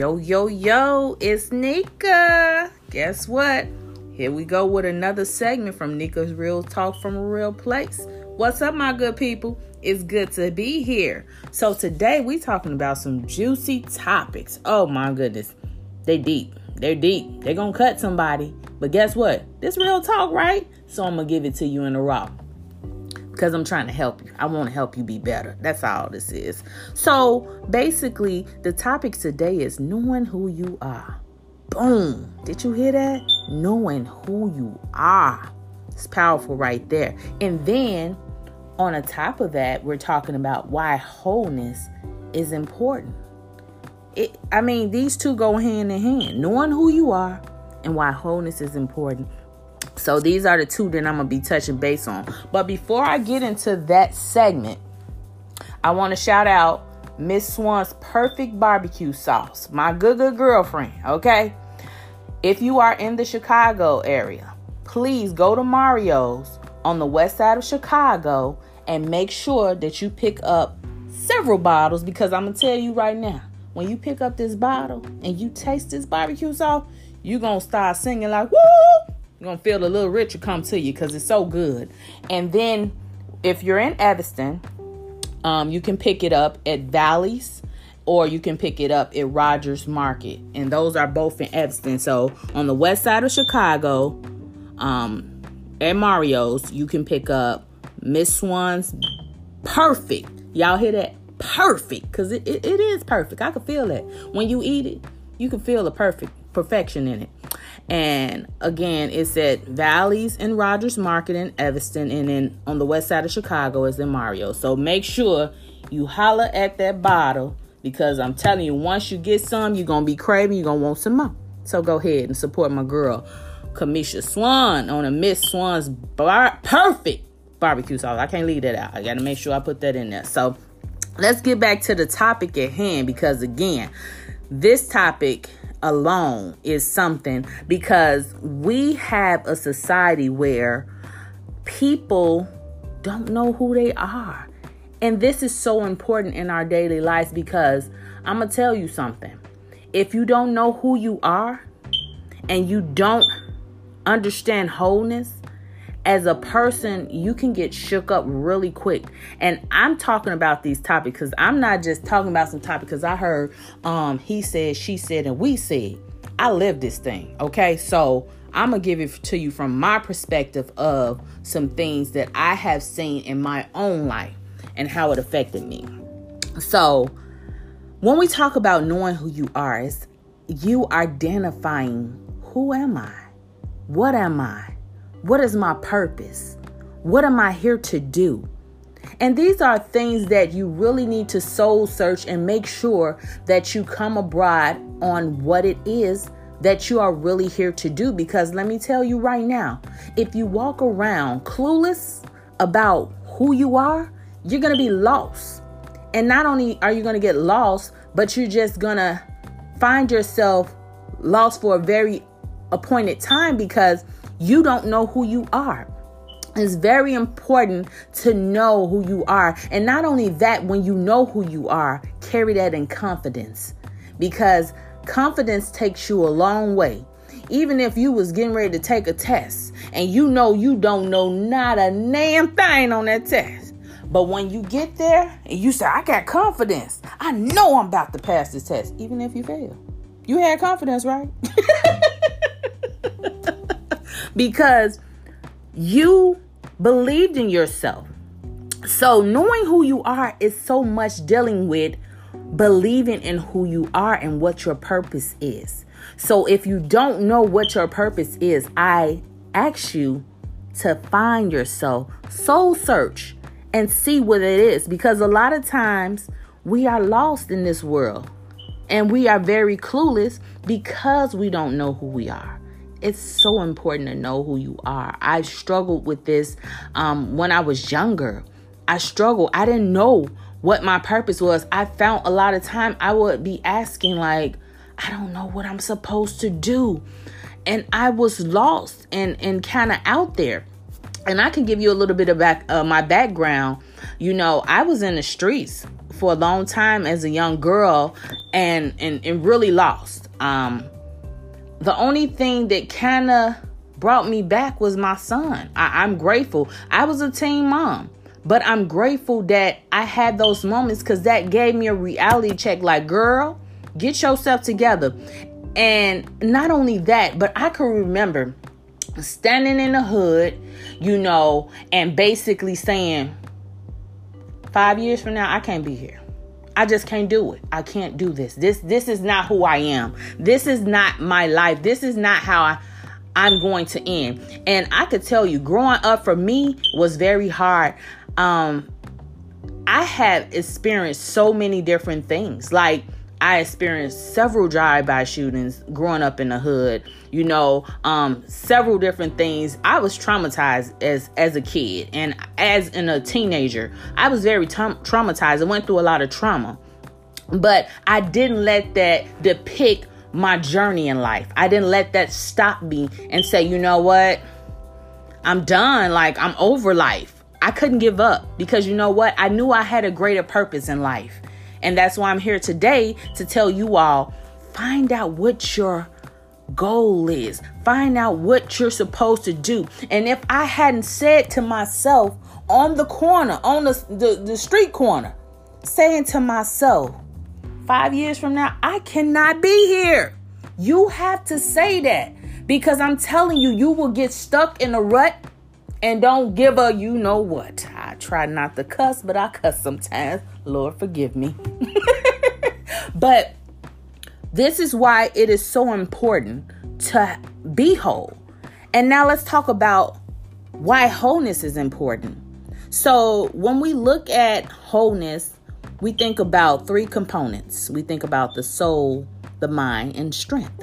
Yo, yo, yo, it's Nika. Guess what? Here we go with another segment from Nika's Real Talk from a Real Place. What's up, my good people? It's good to be here. So today we talking about some juicy topics. Oh my goodness. They deep. They're deep. They're gonna cut somebody. But guess what? This real talk, right? So I'm gonna give it to you in a raw because I'm trying to help you. I want to help you be better. That's all this is. So basically, the topic today is knowing who you are. Boom. Did you hear that? Knowing who you are. It's powerful right there. And then on the top of that, we're talking about why wholeness is important. It, I mean, these two go hand in hand. Knowing who you are and why wholeness is important. So these are the two that I'm gonna be touching base on. But before I get into that segment, I want to shout out Miss Swan's perfect barbecue sauce, my good good girlfriend. Okay, if you are in the Chicago area, please go to Mario's on the west side of Chicago and make sure that you pick up several bottles because I'm gonna tell you right now, when you pick up this bottle and you taste this barbecue sauce, you're gonna start singing like woo you're gonna feel a little richer come to you because it's so good. And then if you're in Evanston, um, you can pick it up at Valleys or you can pick it up at Rogers Market. And those are both in Evanston. So on the west side of Chicago, um, at Mario's, you can pick up Miss Swan's perfect. Y'all hear that? Perfect. Because it, it, it is perfect. I can feel that. When you eat it, you can feel the perfect perfection in it. And again, it's at Valleys and Rogers Market in Evanston, and then on the west side of Chicago is in Mario. So make sure you holler at that bottle because I'm telling you, once you get some, you're gonna be craving, you're gonna want some more. So go ahead and support my girl, Kamisha Swan, on a Miss Swan's bar- perfect barbecue sauce. I can't leave that out. I gotta make sure I put that in there. So let's get back to the topic at hand because again, this topic alone is something because we have a society where people don't know who they are. And this is so important in our daily lives because I'm going to tell you something. If you don't know who you are and you don't understand wholeness, as a person, you can get shook up really quick. And I'm talking about these topics because I'm not just talking about some topics because I heard um he said, she said, and we said. I live this thing. Okay. So I'm gonna give it to you from my perspective of some things that I have seen in my own life and how it affected me. So when we talk about knowing who you are, it's you identifying who am I? What am I? What is my purpose? What am I here to do? And these are things that you really need to soul search and make sure that you come abroad on what it is that you are really here to do. Because let me tell you right now, if you walk around clueless about who you are, you're going to be lost. And not only are you going to get lost, but you're just going to find yourself lost for a very appointed time because you don't know who you are. It's very important to know who you are. And not only that, when you know who you are, carry that in confidence because confidence takes you a long way. Even if you was getting ready to take a test and you know you don't know not a damn thing on that test. But when you get there and you say, I got confidence, I know I'm about to pass this test, even if you fail. You had confidence, right? because you believed in yourself. So, knowing who you are is so much dealing with believing in who you are and what your purpose is. So, if you don't know what your purpose is, I ask you to find yourself, soul search, and see what it is. Because a lot of times we are lost in this world and we are very clueless because we don't know who we are it's so important to know who you are. I struggled with this um, when I was younger. I struggled. I didn't know what my purpose was. I found a lot of time I would be asking, like, I don't know what I'm supposed to do. And I was lost and, and kind of out there. And I can give you a little bit of back, uh, my background. You know, I was in the streets for a long time as a young girl and and, and really lost. Um the only thing that kind of brought me back was my son. I, I'm grateful. I was a teen mom. But I'm grateful that I had those moments because that gave me a reality check like, girl, get yourself together. And not only that, but I can remember standing in the hood, you know, and basically saying, five years from now, I can't be here. I just can't do it. I can't do this. This this is not who I am. This is not my life. This is not how I I'm going to end. And I could tell you growing up for me was very hard. Um I have experienced so many different things. Like I experienced several drive-by shootings growing up in the hood. You know, um, several different things. I was traumatized as as a kid and as in a teenager. I was very tra- traumatized. I went through a lot of trauma, but I didn't let that depict my journey in life. I didn't let that stop me and say, you know what, I'm done. Like I'm over life. I couldn't give up because you know what? I knew I had a greater purpose in life. And that's why I'm here today to tell you all find out what your goal is, find out what you're supposed to do. And if I hadn't said to myself on the corner, on the, the, the street corner, saying to myself, five years from now, I cannot be here. You have to say that because I'm telling you, you will get stuck in a rut and don't give a you know what. I try not to cuss, but I cuss sometimes. Lord, forgive me. but this is why it is so important to be whole. And now let's talk about why wholeness is important. So, when we look at wholeness, we think about three components. We think about the soul, the mind, and strength.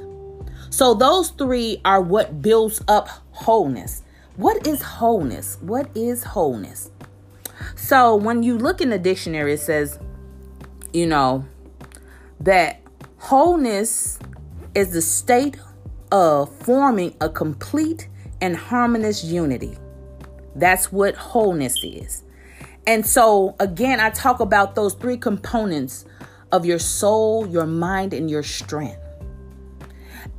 So, those three are what builds up wholeness. What is wholeness? What is wholeness? So when you look in the dictionary, it says, you know, that wholeness is the state of forming a complete and harmonious unity. That's what wholeness is. And so, again, I talk about those three components of your soul, your mind, and your strength.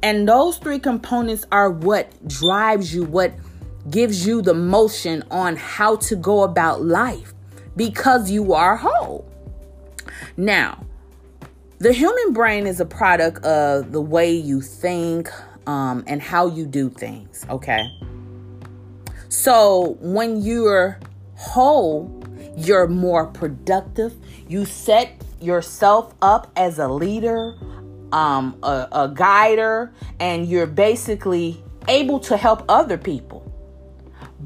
And those three components are what drives you, what gives you the motion on how to go about life because you are whole. Now, the human brain is a product of the way you think um, and how you do things, okay? So when you're whole, you're more productive. You set yourself up as a leader, um, a, a guider, and you're basically able to help other people.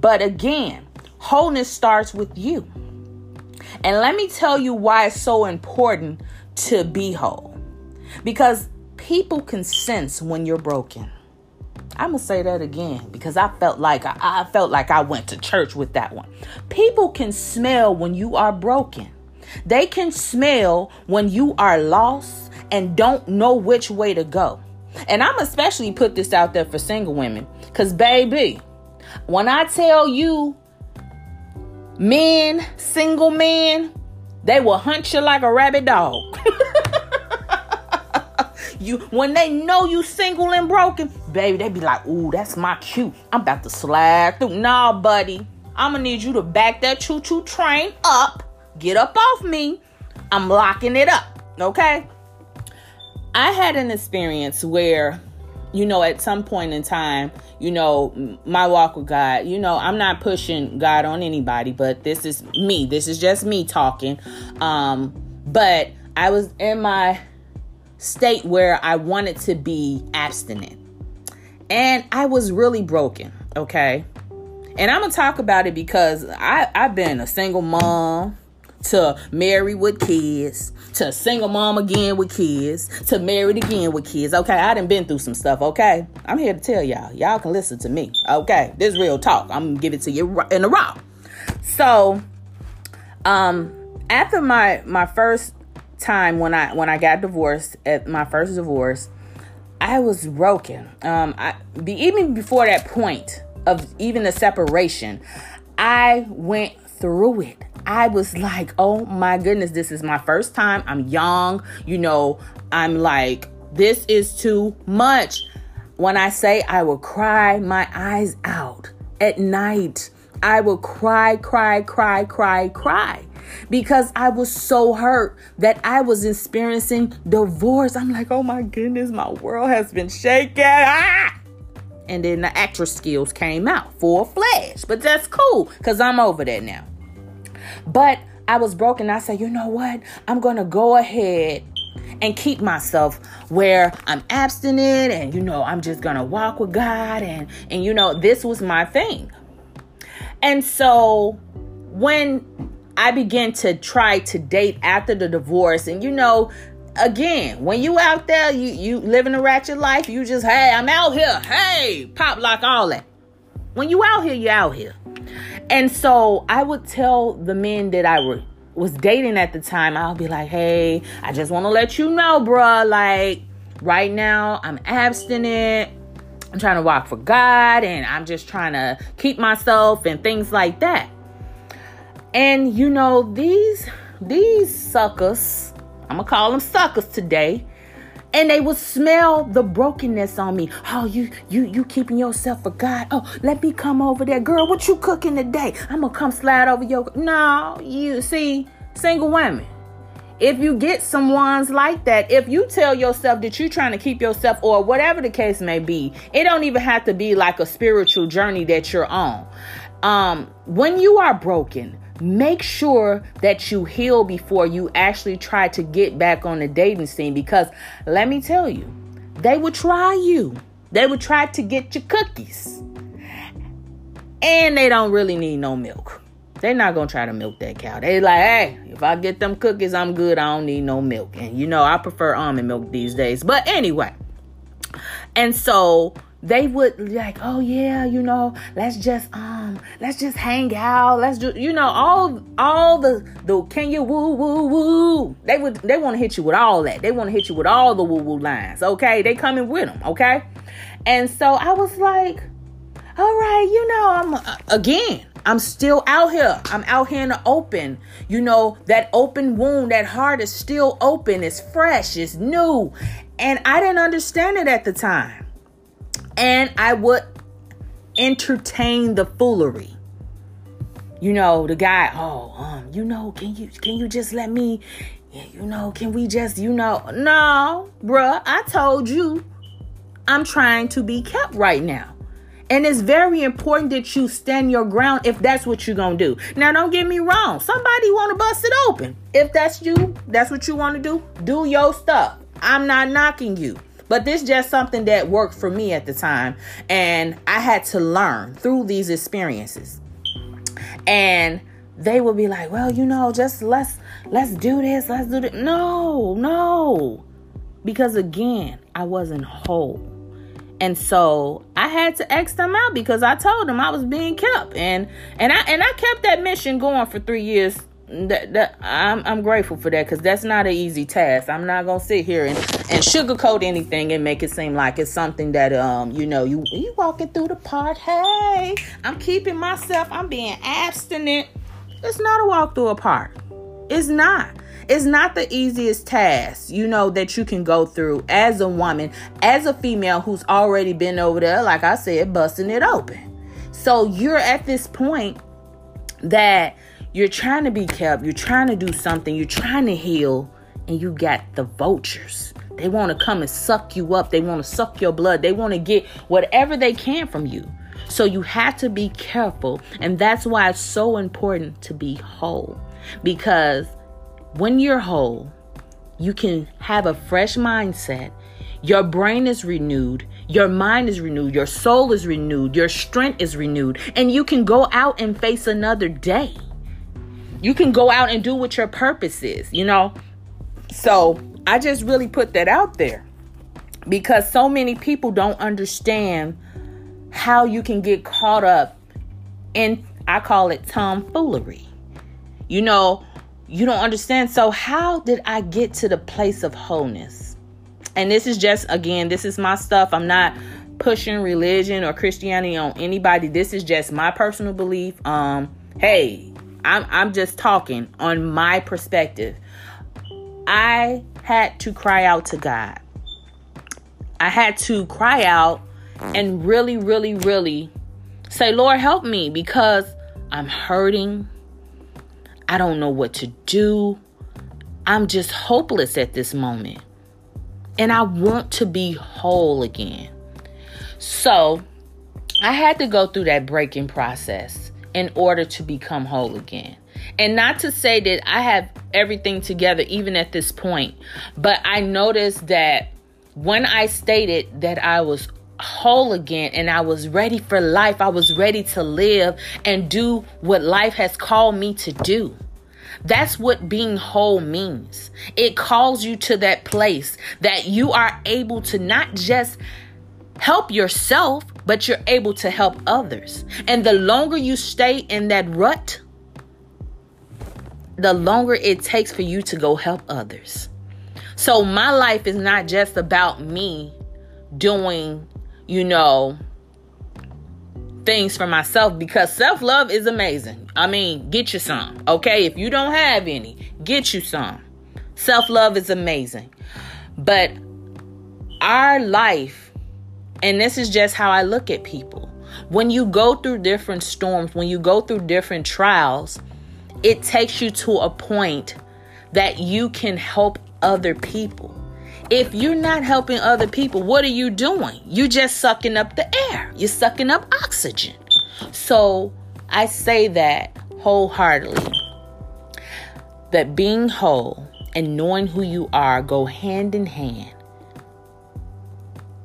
But again, wholeness starts with you. And let me tell you why it's so important to be whole. Because people can sense when you're broken. I'm gonna say that again because I felt like I, I, felt like I went to church with that one. People can smell when you are broken. They can smell when you are lost and don't know which way to go. And I'm especially put this out there for single women because baby, when I tell you, men, single men, they will hunt you like a rabid dog. you when they know you single and broken, baby, they be like, "Ooh, that's my cue. I'm about to slide through." Nah, buddy, I'm gonna need you to back that choo-choo train up. Get up off me. I'm locking it up. Okay. I had an experience where you know, at some point in time, you know, my walk with God, you know, I'm not pushing God on anybody, but this is me. This is just me talking. Um, but I was in my state where I wanted to be abstinent. And I was really broken, okay? And I'm gonna talk about it because I, I've been a single mom to married with kids, to single mom again with kids, to married again with kids. Okay, I done been through some stuff. Okay, I'm here to tell y'all. Y'all can listen to me. Okay, this real talk. I'm gonna give it to you in a raw. So, um, after my my first time when I when I got divorced at my first divorce, I was broken. Um, I be, even before that point of even the separation, I went through it. I was like, oh my goodness, this is my first time. I'm young. You know, I'm like, this is too much. When I say I will cry my eyes out at night, I will cry, cry, cry, cry, cry because I was so hurt that I was experiencing divorce. I'm like, oh my goodness, my world has been shaken. Ah! And then the actress skills came out full fledged. But that's cool because I'm over that now. But I was broken. I said, you know what? I'm going to go ahead and keep myself where I'm abstinent and you know I'm just gonna walk with God and and you know this was my thing. And so when I began to try to date after the divorce and you know again when you out there you you living a ratchet life you just hey I'm out here hey pop lock all that when you out here you out here and so I would tell the men that I were was dating at the time, I'll be like, hey, I just want to let you know, bruh, like right now I'm abstinent. I'm trying to walk for God and I'm just trying to keep myself and things like that. And you know, these these suckers, I'm gonna call them suckers today, and they would smell the brokenness on me. Oh, you you you keeping yourself for God. Oh, let me come over there, girl. What you cooking today? I'm gonna come slide over your. No, you see, single women. If you get some ones like that, if you tell yourself that you're trying to keep yourself, or whatever the case may be, it don't even have to be like a spiritual journey that you're on. Um, when you are broken, make sure that you heal before you actually try to get back on the dating scene because let me tell you, they will try you. They will try to get your cookies. And they don't really need no milk. They're not gonna try to milk that cow. They like, hey, if I get them cookies, I'm good. I don't need no milk. And you know, I prefer almond milk these days. But anyway, and so they would like, oh yeah, you know, let's just um, let's just hang out. Let's do, you know, all all the the can you woo woo woo. They would they want to hit you with all that. They want to hit you with all the woo woo lines. Okay, they coming with them. Okay, and so I was like, all right, you know, I'm uh, again. I'm still out here. I'm out here in the open. You know, that open wound, that heart is still open. It's fresh, it's new. And I didn't understand it at the time and I would entertain the foolery. You know, the guy, oh, um, you know, can you can you just let me you know, can we just, you know, no, bruh, I told you I'm trying to be kept right now. And it's very important that you stand your ground if that's what you're to do. Now, don't get me wrong. Somebody want to bust it open. If that's you, that's what you want to do, do your stuff. I'm not knocking you. But this just something that worked for me at the time. And I had to learn through these experiences. And they would be like, well, you know, just let's let's do this, let's do this. No, no. Because again, I wasn't whole. And so I had to X them out because I told them I was being kept. And and I and I kept that mission going for three years that, that I'm I'm grateful for that because that's not an easy task. I'm not gonna sit here and, and sugarcoat anything and make it seem like it's something that um you know you you walking through the park. Hey, I'm keeping myself. I'm being abstinent. It's not a walk through a park. It's not. It's not the easiest task, you know, that you can go through as a woman, as a female who's already been over there, like I said, busting it open. So you're at this point that you're trying to be kept, you're trying to do something, you're trying to heal, and you got the vultures. They want to come and suck you up. They want to suck your blood. They want to get whatever they can from you. So you have to be careful. And that's why it's so important to be whole. Because when you're whole, you can have a fresh mindset. Your brain is renewed. Your mind is renewed. Your soul is renewed. Your strength is renewed. And you can go out and face another day you can go out and do what your purpose is, you know? So I just really put that out there because so many people don't understand how you can get caught up in, I call it tomfoolery. You know, you don't understand. So, how did I get to the place of wholeness? And this is just, again, this is my stuff. I'm not pushing religion or Christianity on anybody. This is just my personal belief. Um, hey, I'm I'm just talking on my perspective. I had to cry out to God. I had to cry out and really, really, really say, Lord, help me because I'm hurting. I don't know what to do. I'm just hopeless at this moment. And I want to be whole again. So I had to go through that breaking process in order to become whole again. And not to say that I have everything together even at this point, but I noticed that when I stated that I was whole again and I was ready for life, I was ready to live and do what life has called me to do. That's what being whole means. It calls you to that place that you are able to not just help yourself, but you're able to help others. And the longer you stay in that rut, the longer it takes for you to go help others. So my life is not just about me doing, you know, things for myself because self love is amazing. I mean, get you some, okay? If you don't have any, get you some. Self love is amazing. But our life, and this is just how I look at people, when you go through different storms, when you go through different trials, it takes you to a point that you can help other people. If you're not helping other people, what are you doing? You're just sucking up the air. You're sucking up oxygen. So I say that wholeheartedly that being whole and knowing who you are go hand in hand.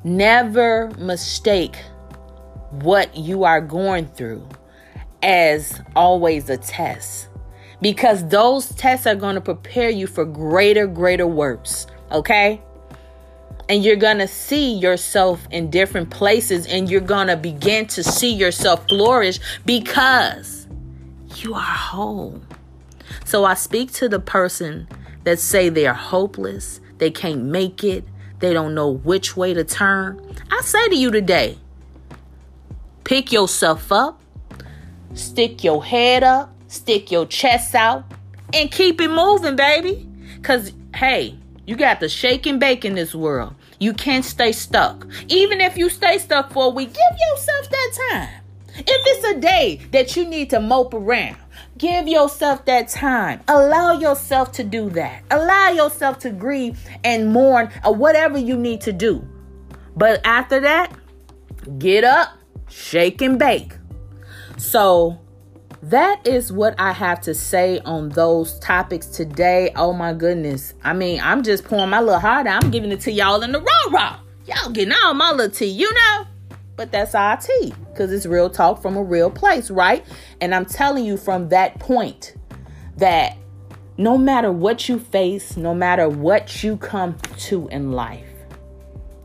Never mistake what you are going through as always a test because those tests are going to prepare you for greater, greater works. Okay? And you're going to see yourself in different places and you're going to begin to see yourself flourish because you are whole. So I speak to the person that say they are hopeless, they can't make it, they don't know which way to turn. I say to you today, pick yourself up, stick your head up, stick your chest out, and keep it moving, baby. Because, hey, you got to shake and bake in this world. You can't stay stuck. Even if you stay stuck for a week, give yourself that time. If it's a day that you need to mope around, give yourself that time. Allow yourself to do that. Allow yourself to grieve and mourn or whatever you need to do. But after that, get up, shake and bake. So, that is what I have to say on those topics today. Oh my goodness. I mean, I'm just pouring my little heart out. I'm giving it to y'all in the raw raw. Y'all getting all my little tea, you know? But that's IT because it's real talk from a real place, right? And I'm telling you from that point that no matter what you face, no matter what you come to in life,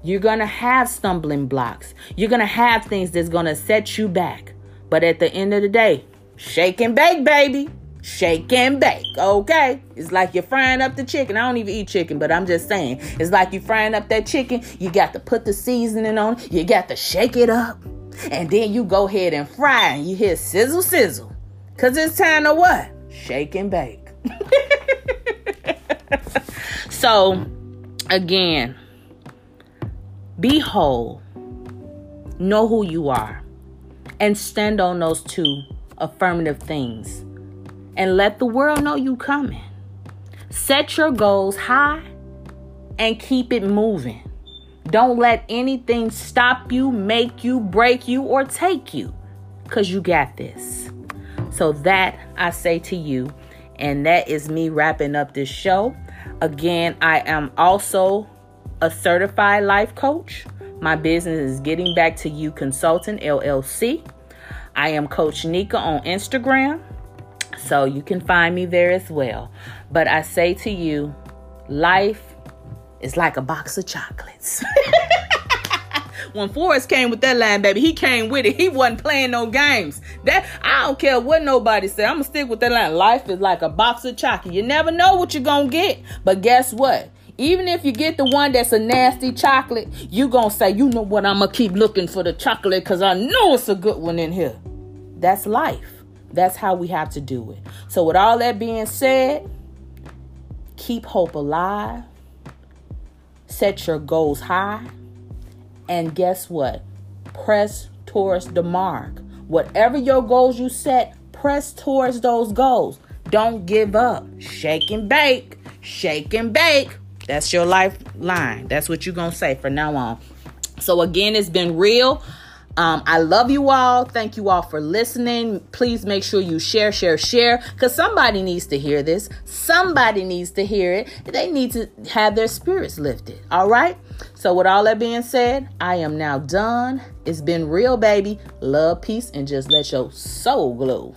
you're going to have stumbling blocks. You're going to have things that's going to set you back. But at the end of the day, Shake and bake, baby. Shake and bake, okay? It's like you're frying up the chicken. I don't even eat chicken, but I'm just saying. It's like you're frying up that chicken. You got to put the seasoning on. You got to shake it up. And then you go ahead and fry and you hear sizzle, sizzle. Because it's time to what? Shake and bake. so, again, be whole. Know who you are. And stand on those two affirmative things and let the world know you coming. Set your goals high and keep it moving. Don't let anything stop you, make you, break you, or take you because you got this. So, that I say to you, and that is me wrapping up this show. Again, I am also a certified life coach. My business is Getting Back to You Consultant LLC. I am Coach Nika on Instagram, so you can find me there as well. But I say to you, life is like a box of chocolates. when Forrest came with that line, baby, he came with it. He wasn't playing no games. That I don't care what nobody say. I'm gonna stick with that line. Life is like a box of chocolate. You never know what you're gonna get. But guess what? Even if you get the one that's a nasty chocolate, you gonna say, you know what, I'm gonna keep looking for the chocolate because I know it's a good one in here. That's life. That's how we have to do it. So, with all that being said, keep hope alive, set your goals high, and guess what? Press towards the mark. Whatever your goals you set, press towards those goals. Don't give up. Shake and bake. Shake and bake. That's your lifeline. That's what you're going to say from now on. So, again, it's been real. Um, I love you all. Thank you all for listening. Please make sure you share, share, share, because somebody needs to hear this. Somebody needs to hear it. They need to have their spirits lifted. All right. So, with all that being said, I am now done. It's been real, baby. Love, peace, and just let your soul glow.